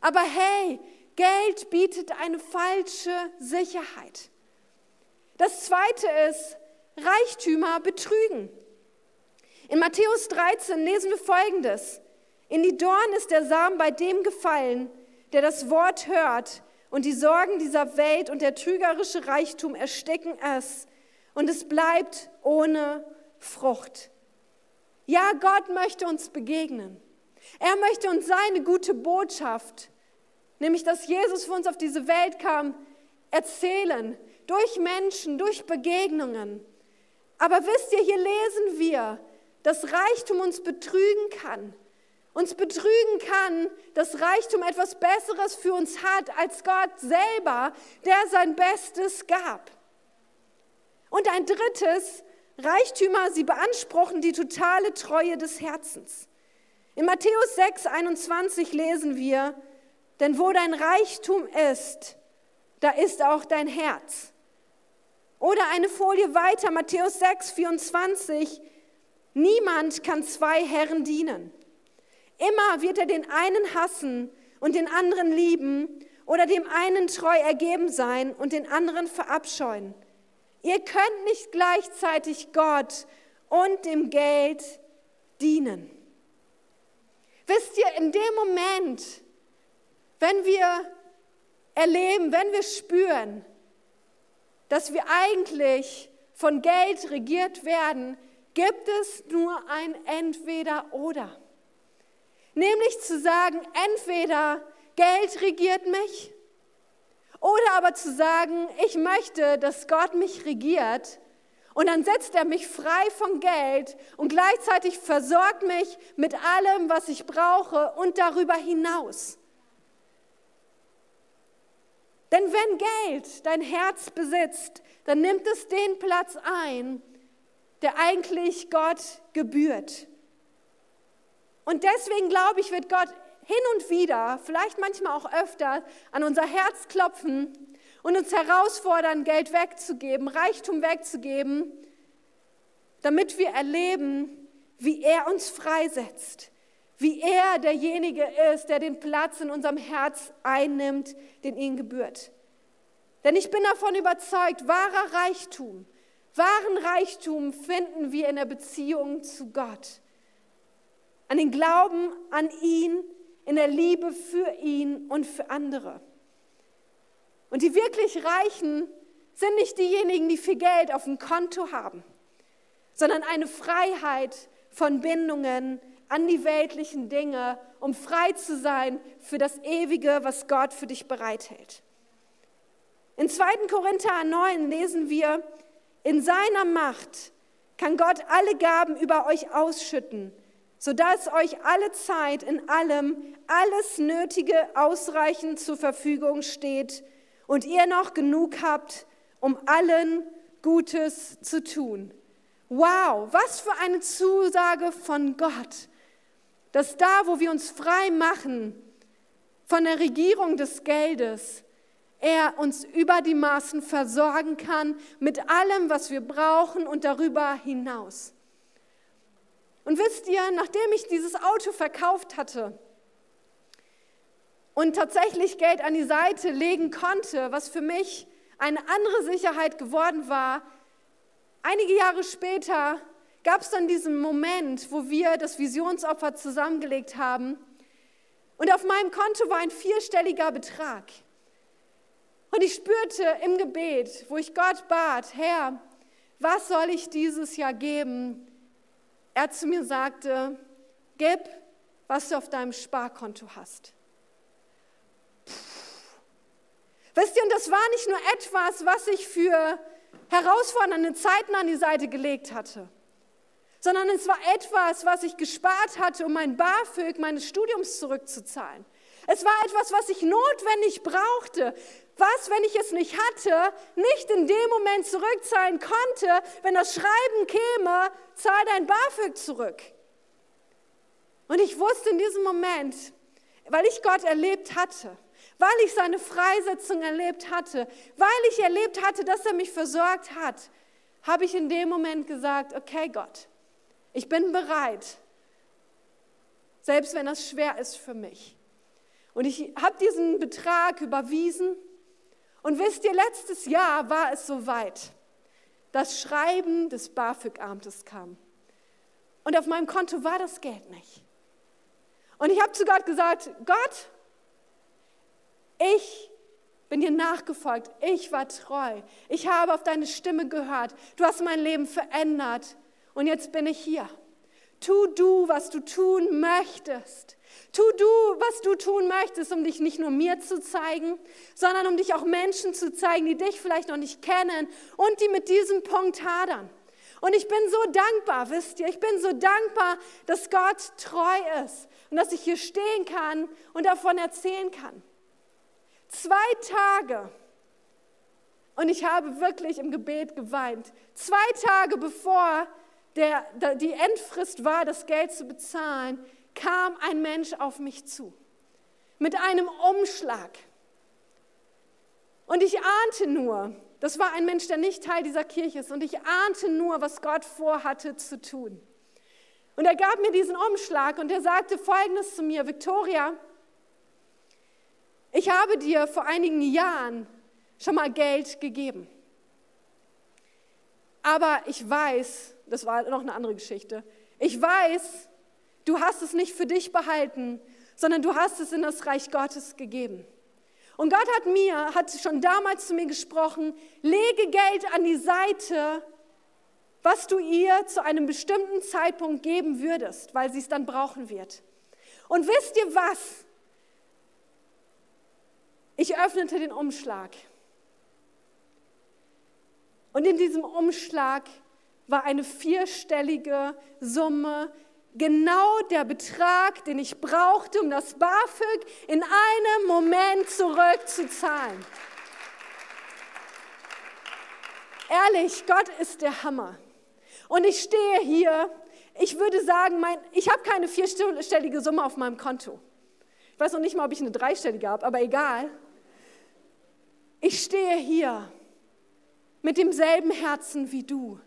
Aber hey, Geld bietet eine falsche Sicherheit. Das zweite ist, Reichtümer betrügen. In Matthäus 13 lesen wir folgendes. In die Dorn ist der Samen bei dem gefallen, der das Wort hört, und die Sorgen dieser Welt und der trügerische Reichtum ersticken es, und es bleibt ohne Frucht. Ja, Gott möchte uns begegnen. Er möchte uns seine gute Botschaft, nämlich dass Jesus für uns auf diese Welt kam, erzählen, durch Menschen, durch Begegnungen. Aber wisst ihr, hier lesen wir, dass Reichtum uns betrügen kann. Uns betrügen kann, dass Reichtum etwas Besseres für uns hat als Gott selber, der sein Bestes gab. Und ein drittes, Reichtümer, sie beanspruchen die totale Treue des Herzens. In Matthäus 6, 21 lesen wir, denn wo dein Reichtum ist, da ist auch dein Herz. Oder eine Folie weiter, Matthäus 6, 24, niemand kann zwei Herren dienen. Immer wird er den einen hassen und den anderen lieben oder dem einen treu ergeben sein und den anderen verabscheuen. Ihr könnt nicht gleichzeitig Gott und dem Geld dienen. Wisst ihr, in dem Moment, wenn wir erleben, wenn wir spüren, dass wir eigentlich von Geld regiert werden, gibt es nur ein Entweder-Oder. Nämlich zu sagen, entweder Geld regiert mich oder aber zu sagen, ich möchte, dass Gott mich regiert und dann setzt er mich frei von Geld und gleichzeitig versorgt mich mit allem, was ich brauche und darüber hinaus. Denn wenn Geld dein Herz besitzt, dann nimmt es den Platz ein, der eigentlich Gott gebührt. Und deswegen glaube ich, wird Gott hin und wieder, vielleicht manchmal auch öfter, an unser Herz klopfen und uns herausfordern, Geld wegzugeben, Reichtum wegzugeben, damit wir erleben, wie er uns freisetzt, wie er derjenige ist, der den Platz in unserem Herz einnimmt, den ihm gebührt. Denn ich bin davon überzeugt, wahrer Reichtum, wahren Reichtum finden wir in der Beziehung zu Gott. An den Glauben an ihn, in der Liebe für ihn und für andere. Und die wirklich Reichen sind nicht diejenigen, die viel Geld auf dem Konto haben, sondern eine Freiheit von Bindungen an die weltlichen Dinge, um frei zu sein für das Ewige, was Gott für dich bereithält. In 2. Korinther 9 lesen wir, in seiner Macht kann Gott alle Gaben über euch ausschütten, sodass euch alle Zeit in allem alles Nötige ausreichend zur Verfügung steht und ihr noch genug habt, um allen Gutes zu tun. Wow, was für eine Zusage von Gott, dass da, wo wir uns frei machen von der Regierung des Geldes, er uns über die Maßen versorgen kann mit allem, was wir brauchen und darüber hinaus. Und wisst ihr, nachdem ich dieses Auto verkauft hatte und tatsächlich Geld an die Seite legen konnte, was für mich eine andere Sicherheit geworden war, einige Jahre später gab es dann diesen Moment, wo wir das Visionsopfer zusammengelegt haben. Und auf meinem Konto war ein vierstelliger Betrag. Und ich spürte im Gebet, wo ich Gott bat, Herr, was soll ich dieses Jahr geben, er zu mir sagte, gib, was du auf deinem Sparkonto hast. Puh. Wisst ihr, und das war nicht nur etwas, was ich für herausfordernde Zeiten an die Seite gelegt hatte, sondern es war etwas, was ich gespart hatte, um mein BAföG meines Studiums zurückzuzahlen. Es war etwas, was ich notwendig brauchte, was, wenn ich es nicht hatte, nicht in dem Moment zurückzahlen konnte, wenn das Schreiben käme, zahl dein BAföG zurück. Und ich wusste in diesem Moment, weil ich Gott erlebt hatte, weil ich seine Freisetzung erlebt hatte, weil ich erlebt hatte, dass er mich versorgt hat, habe ich in dem Moment gesagt, okay Gott, ich bin bereit, selbst wenn das schwer ist für mich. Und ich habe diesen Betrag überwiesen und wisst ihr, letztes Jahr war es soweit. Das Schreiben des BAföG-Amtes kam. Und auf meinem Konto war das Geld nicht. Und ich habe zu Gott gesagt, Gott, ich bin dir nachgefolgt, ich war treu, ich habe auf deine Stimme gehört, du hast mein Leben verändert und jetzt bin ich hier. Tu du, was du tun möchtest. Tu du, was du tun möchtest, um dich nicht nur mir zu zeigen, sondern um dich auch Menschen zu zeigen, die dich vielleicht noch nicht kennen und die mit diesem Punkt hadern. Und ich bin so dankbar, wisst ihr, ich bin so dankbar, dass Gott treu ist und dass ich hier stehen kann und davon erzählen kann. Zwei Tage und ich habe wirklich im Gebet geweint. Zwei Tage bevor der, der, die Endfrist war, das Geld zu bezahlen, kam ein Mensch auf mich zu mit einem Umschlag. Und ich ahnte nur, das war ein Mensch, der nicht Teil dieser Kirche ist, und ich ahnte nur, was Gott vorhatte zu tun. Und er gab mir diesen Umschlag und er sagte Folgendes zu mir, Victoria, ich habe dir vor einigen Jahren schon mal Geld gegeben. Aber ich weiß, das war noch eine andere Geschichte, ich weiß, Du hast es nicht für dich behalten, sondern du hast es in das Reich Gottes gegeben. Und Gott hat mir, hat schon damals zu mir gesprochen, lege Geld an die Seite, was du ihr zu einem bestimmten Zeitpunkt geben würdest, weil sie es dann brauchen wird. Und wisst ihr was? Ich öffnete den Umschlag. Und in diesem Umschlag war eine vierstellige Summe, genau der Betrag, den ich brauchte, um das BAföG in einem Moment zurückzuzahlen. Ehrlich, Gott ist der Hammer. Und ich stehe hier, ich würde sagen, mein, ich habe keine vierstellige Summe auf meinem Konto. Ich weiß noch nicht mal, ob ich eine dreistellige habe, aber egal. Ich stehe hier mit demselben Herzen wie du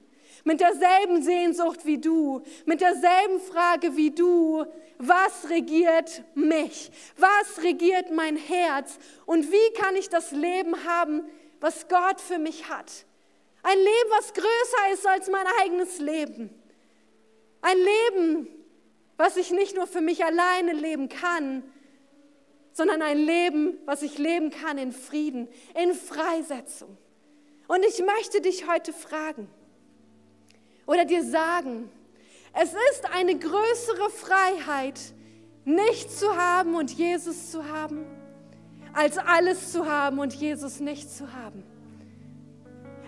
mit derselben Sehnsucht wie du, mit derselben Frage wie du, was regiert mich? Was regiert mein Herz? Und wie kann ich das Leben haben, was Gott für mich hat? Ein Leben, was größer ist als mein eigenes Leben. Ein Leben, was ich nicht nur für mich alleine leben kann, sondern ein Leben, was ich leben kann in Frieden, in Freisetzung. Und ich möchte dich heute fragen, oder dir sagen, es ist eine größere Freiheit, nichts zu haben und Jesus zu haben, als alles zu haben und Jesus nicht zu haben.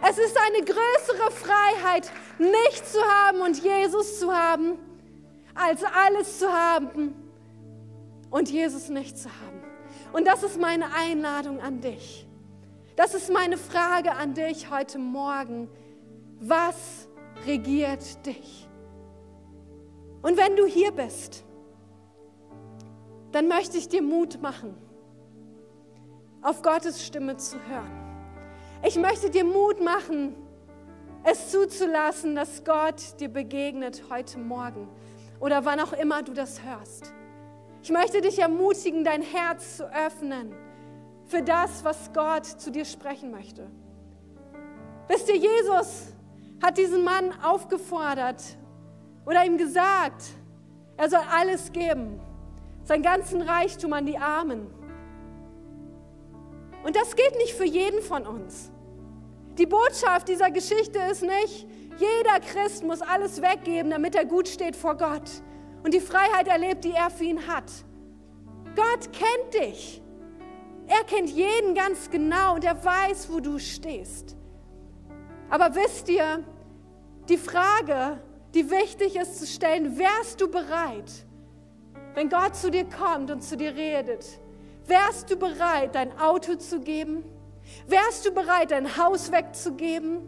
Es ist eine größere Freiheit, nichts zu haben und Jesus zu haben, als alles zu haben und Jesus nicht zu haben. Und das ist meine Einladung an dich. Das ist meine Frage an dich heute Morgen. Was regiert dich. Und wenn du hier bist, dann möchte ich dir Mut machen, auf Gottes Stimme zu hören. Ich möchte dir Mut machen, es zuzulassen, dass Gott dir begegnet heute Morgen oder wann auch immer du das hörst. Ich möchte dich ermutigen, dein Herz zu öffnen für das, was Gott zu dir sprechen möchte. Wisst ihr, Jesus hat diesen Mann aufgefordert oder ihm gesagt, er soll alles geben, seinen ganzen Reichtum an die Armen. Und das gilt nicht für jeden von uns. Die Botschaft dieser Geschichte ist nicht, jeder Christ muss alles weggeben, damit er gut steht vor Gott und die Freiheit erlebt, die er für ihn hat. Gott kennt dich. Er kennt jeden ganz genau und er weiß, wo du stehst. Aber wisst ihr, die Frage, die wichtig ist zu stellen, wärst du bereit, wenn Gott zu dir kommt und zu dir redet, wärst du bereit, dein Auto zu geben? Wärst du bereit, dein Haus wegzugeben?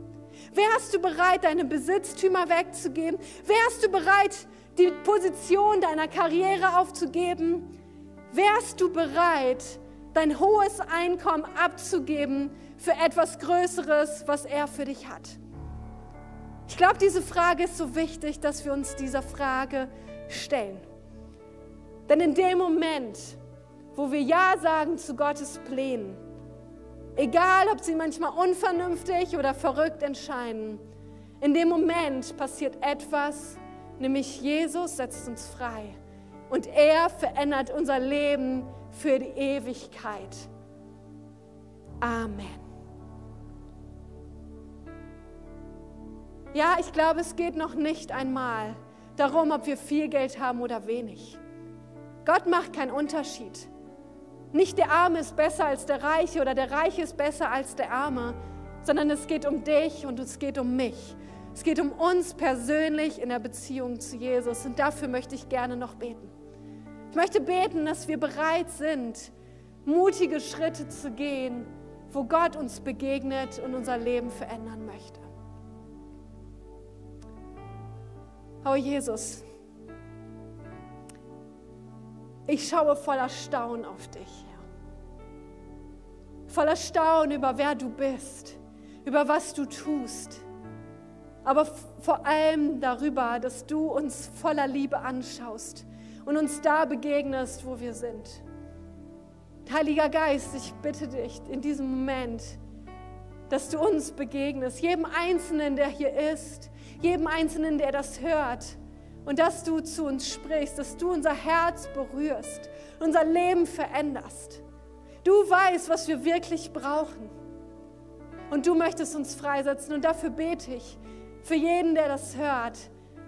Wärst du bereit, deine Besitztümer wegzugeben? Wärst du bereit, die Position deiner Karriere aufzugeben? Wärst du bereit, dein hohes Einkommen abzugeben für etwas Größeres, was er für dich hat? Ich glaube, diese Frage ist so wichtig, dass wir uns dieser Frage stellen. Denn in dem Moment, wo wir Ja sagen zu Gottes Plänen, egal ob sie manchmal unvernünftig oder verrückt entscheiden, in dem Moment passiert etwas, nämlich Jesus setzt uns frei. und er verändert unser Leben für die Ewigkeit. Amen. Ja, ich glaube, es geht noch nicht einmal darum, ob wir viel Geld haben oder wenig. Gott macht keinen Unterschied. Nicht der Arme ist besser als der Reiche oder der Reiche ist besser als der Arme, sondern es geht um dich und es geht um mich. Es geht um uns persönlich in der Beziehung zu Jesus und dafür möchte ich gerne noch beten. Ich möchte beten, dass wir bereit sind, mutige Schritte zu gehen, wo Gott uns begegnet und unser Leben verändern möchte. Oh Jesus, ich schaue voller Staunen auf dich. Voller Staunen über wer du bist, über was du tust, aber vor allem darüber, dass du uns voller Liebe anschaust und uns da begegnest, wo wir sind. Heiliger Geist, ich bitte dich in diesem Moment, dass du uns begegnest, jedem Einzelnen, der hier ist, jedem Einzelnen, der das hört. Und dass du zu uns sprichst, dass du unser Herz berührst, unser Leben veränderst. Du weißt, was wir wirklich brauchen. Und du möchtest uns freisetzen. Und dafür bete ich für jeden, der das hört,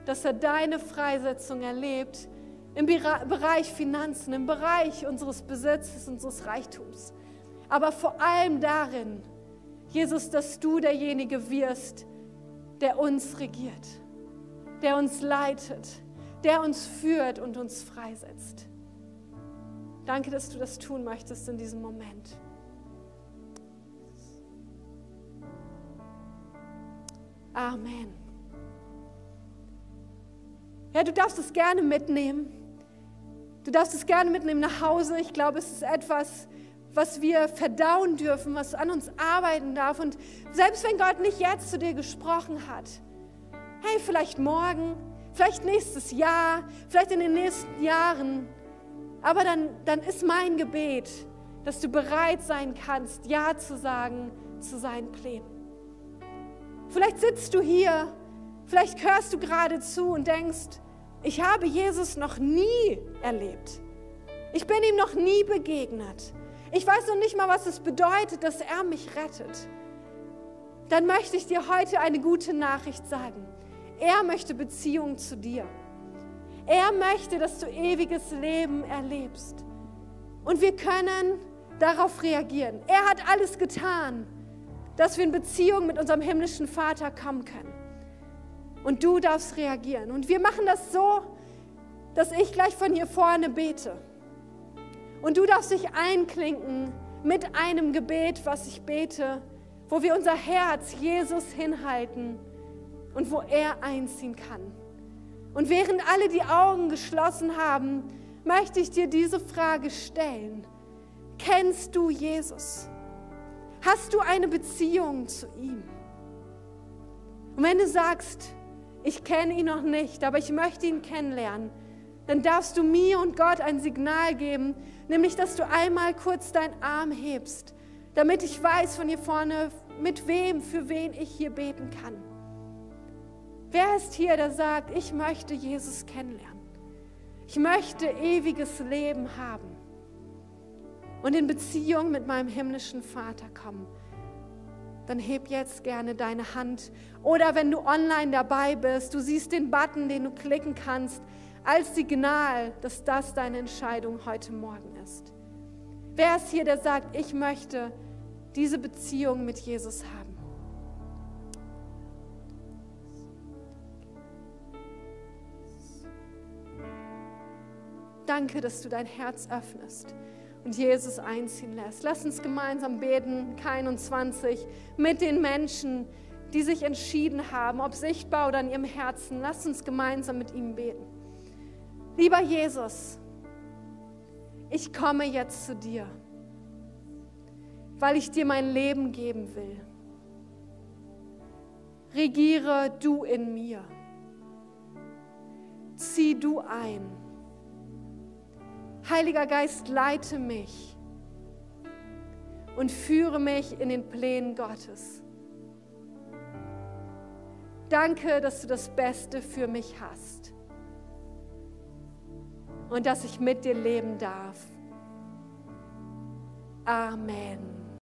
dass er deine Freisetzung erlebt im Bereich Finanzen, im Bereich unseres Besitzes, unseres Reichtums. Aber vor allem darin, Jesus, dass du derjenige wirst, der uns regiert, der uns leitet, der uns führt und uns freisetzt. Danke, dass du das tun möchtest in diesem Moment. Amen. Ja, du darfst es gerne mitnehmen. Du darfst es gerne mitnehmen nach Hause. Ich glaube, es ist etwas, was wir verdauen dürfen, was an uns arbeiten darf. Und selbst wenn Gott nicht jetzt zu dir gesprochen hat, hey, vielleicht morgen, vielleicht nächstes Jahr, vielleicht in den nächsten Jahren, aber dann, dann ist mein Gebet, dass du bereit sein kannst, Ja zu sagen zu seinen Plänen. Vielleicht sitzt du hier, vielleicht hörst du gerade zu und denkst, ich habe Jesus noch nie erlebt. Ich bin ihm noch nie begegnet. Ich weiß noch nicht mal, was es bedeutet, dass er mich rettet. Dann möchte ich dir heute eine gute Nachricht sagen. Er möchte Beziehung zu dir. Er möchte, dass du ewiges Leben erlebst. Und wir können darauf reagieren. Er hat alles getan, dass wir in Beziehung mit unserem himmlischen Vater kommen können. Und du darfst reagieren. Und wir machen das so, dass ich gleich von hier vorne bete. Und du darfst dich einklinken mit einem Gebet, was ich bete, wo wir unser Herz Jesus hinhalten und wo er einziehen kann. Und während alle die Augen geschlossen haben, möchte ich dir diese Frage stellen. Kennst du Jesus? Hast du eine Beziehung zu ihm? Und wenn du sagst, ich kenne ihn noch nicht, aber ich möchte ihn kennenlernen, dann darfst du mir und Gott ein Signal geben, nämlich dass du einmal kurz deinen Arm hebst, damit ich weiß von hier vorne, mit wem, für wen ich hier beten kann. Wer ist hier, der sagt, ich möchte Jesus kennenlernen? Ich möchte ewiges Leben haben und in Beziehung mit meinem himmlischen Vater kommen. Dann heb jetzt gerne deine Hand. Oder wenn du online dabei bist, du siehst den Button, den du klicken kannst als Signal, dass das deine Entscheidung heute Morgen ist. Wer ist hier, der sagt, ich möchte diese Beziehung mit Jesus haben? Danke, dass du dein Herz öffnest und Jesus einziehen lässt. Lass uns gemeinsam beten, K21, mit den Menschen, die sich entschieden haben, ob sichtbar oder in ihrem Herzen. Lass uns gemeinsam mit ihm beten. Lieber Jesus, ich komme jetzt zu dir, weil ich dir mein Leben geben will. Regiere du in mir. Zieh du ein. Heiliger Geist, leite mich und führe mich in den Plänen Gottes. Danke, dass du das Beste für mich hast. Und dass ich mit dir leben darf. Amen.